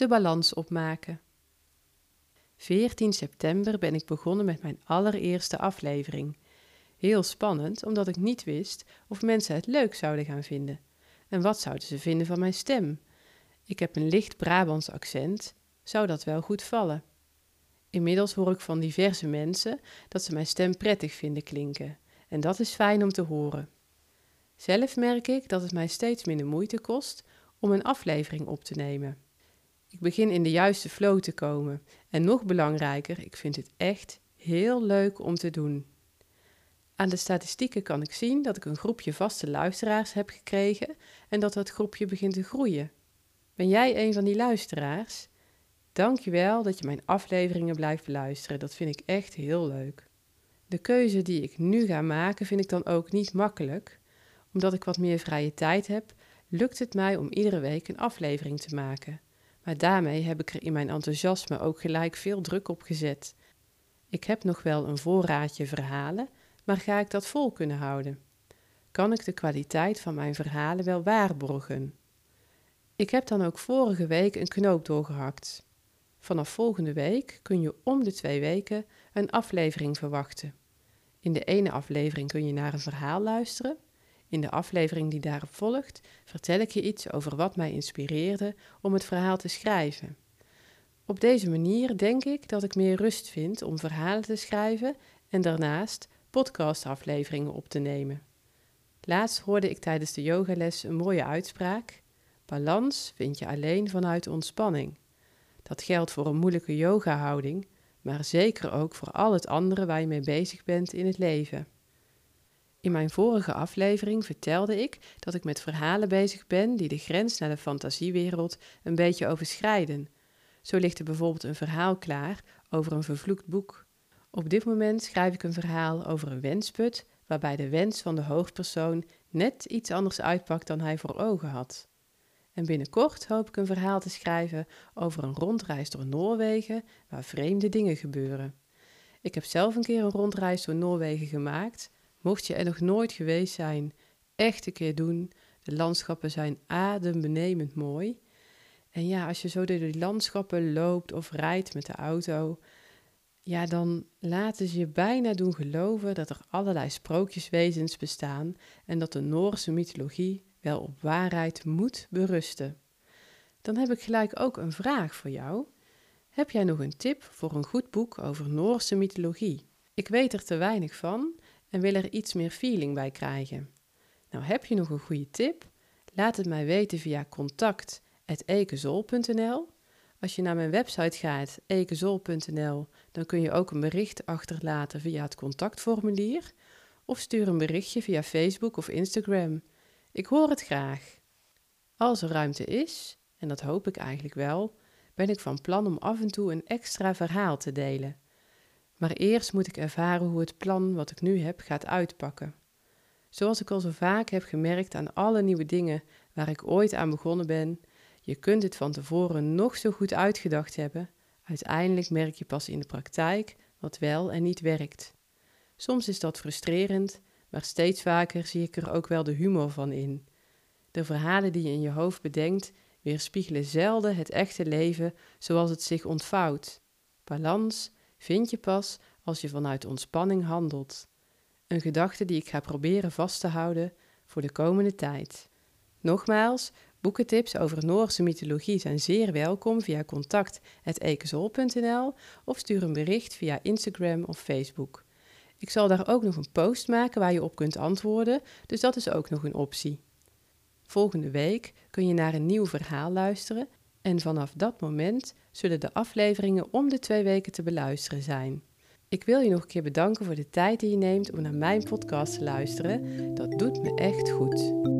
de balans opmaken. 14 september ben ik begonnen met mijn allereerste aflevering. Heel spannend, omdat ik niet wist of mensen het leuk zouden gaan vinden. En wat zouden ze vinden van mijn stem? Ik heb een licht Brabants accent. Zou dat wel goed vallen? Inmiddels hoor ik van diverse mensen dat ze mijn stem prettig vinden klinken. En dat is fijn om te horen. Zelf merk ik dat het mij steeds minder moeite kost om een aflevering op te nemen. Ik begin in de juiste flow te komen. En nog belangrijker, ik vind het echt heel leuk om te doen. Aan de statistieken kan ik zien dat ik een groepje vaste luisteraars heb gekregen en dat dat groepje begint te groeien. Ben jij een van die luisteraars? Dankjewel dat je mijn afleveringen blijft beluisteren. Dat vind ik echt heel leuk. De keuze die ik nu ga maken vind ik dan ook niet makkelijk. Omdat ik wat meer vrije tijd heb, lukt het mij om iedere week een aflevering te maken. Maar daarmee heb ik er in mijn enthousiasme ook gelijk veel druk op gezet. Ik heb nog wel een voorraadje verhalen, maar ga ik dat vol kunnen houden? Kan ik de kwaliteit van mijn verhalen wel waarborgen? Ik heb dan ook vorige week een knoop doorgehakt. Vanaf volgende week kun je om de twee weken een aflevering verwachten. In de ene aflevering kun je naar een verhaal luisteren. In de aflevering die daarop volgt, vertel ik je iets over wat mij inspireerde om het verhaal te schrijven. Op deze manier denk ik dat ik meer rust vind om verhalen te schrijven en daarnaast podcastafleveringen op te nemen. Laatst hoorde ik tijdens de yogales een mooie uitspraak: Balans vind je alleen vanuit ontspanning. Dat geldt voor een moeilijke yoga-houding, maar zeker ook voor al het andere waar je mee bezig bent in het leven. In mijn vorige aflevering vertelde ik dat ik met verhalen bezig ben die de grens naar de fantasiewereld een beetje overschrijden. Zo ligt er bijvoorbeeld een verhaal klaar over een vervloekt boek. Op dit moment schrijf ik een verhaal over een wensput waarbij de wens van de hoofdpersoon net iets anders uitpakt dan hij voor ogen had. En binnenkort hoop ik een verhaal te schrijven over een rondreis door Noorwegen waar vreemde dingen gebeuren. Ik heb zelf een keer een rondreis door Noorwegen gemaakt. Mocht je er nog nooit geweest zijn, echt een keer doen. De landschappen zijn adembenemend mooi. En ja, als je zo door die landschappen loopt of rijdt met de auto, ja, dan laten ze je bijna doen geloven dat er allerlei sprookjeswezens bestaan en dat de Noorse mythologie wel op waarheid moet berusten. Dan heb ik gelijk ook een vraag voor jou. Heb jij nog een tip voor een goed boek over Noorse mythologie? Ik weet er te weinig van en wil er iets meer feeling bij krijgen. Nou, heb je nog een goede tip? Laat het mij weten via contact.ekezol.nl. Als je naar mijn website gaat, ekezol.nl, dan kun je ook een bericht achterlaten via het contactformulier of stuur een berichtje via Facebook of Instagram. Ik hoor het graag. Als er ruimte is, en dat hoop ik eigenlijk wel, ben ik van plan om af en toe een extra verhaal te delen. Maar eerst moet ik ervaren hoe het plan wat ik nu heb gaat uitpakken. Zoals ik al zo vaak heb gemerkt aan alle nieuwe dingen waar ik ooit aan begonnen ben, je kunt het van tevoren nog zo goed uitgedacht hebben, uiteindelijk merk je pas in de praktijk wat wel en niet werkt. Soms is dat frustrerend, maar steeds vaker zie ik er ook wel de humor van in. De verhalen die je in je hoofd bedenkt, weerspiegelen zelden het echte leven zoals het zich ontvouwt. Balans vind je pas als je vanuit ontspanning handelt. Een gedachte die ik ga proberen vast te houden voor de komende tijd. Nogmaals, boekentips over Noorse mythologie zijn zeer welkom via contact.ekezol.nl of stuur een bericht via Instagram of Facebook. Ik zal daar ook nog een post maken waar je op kunt antwoorden, dus dat is ook nog een optie. Volgende week kun je naar een nieuw verhaal luisteren en vanaf dat moment zullen de afleveringen om de twee weken te beluisteren zijn. Ik wil je nog een keer bedanken voor de tijd die je neemt om naar mijn podcast te luisteren. Dat doet me echt goed.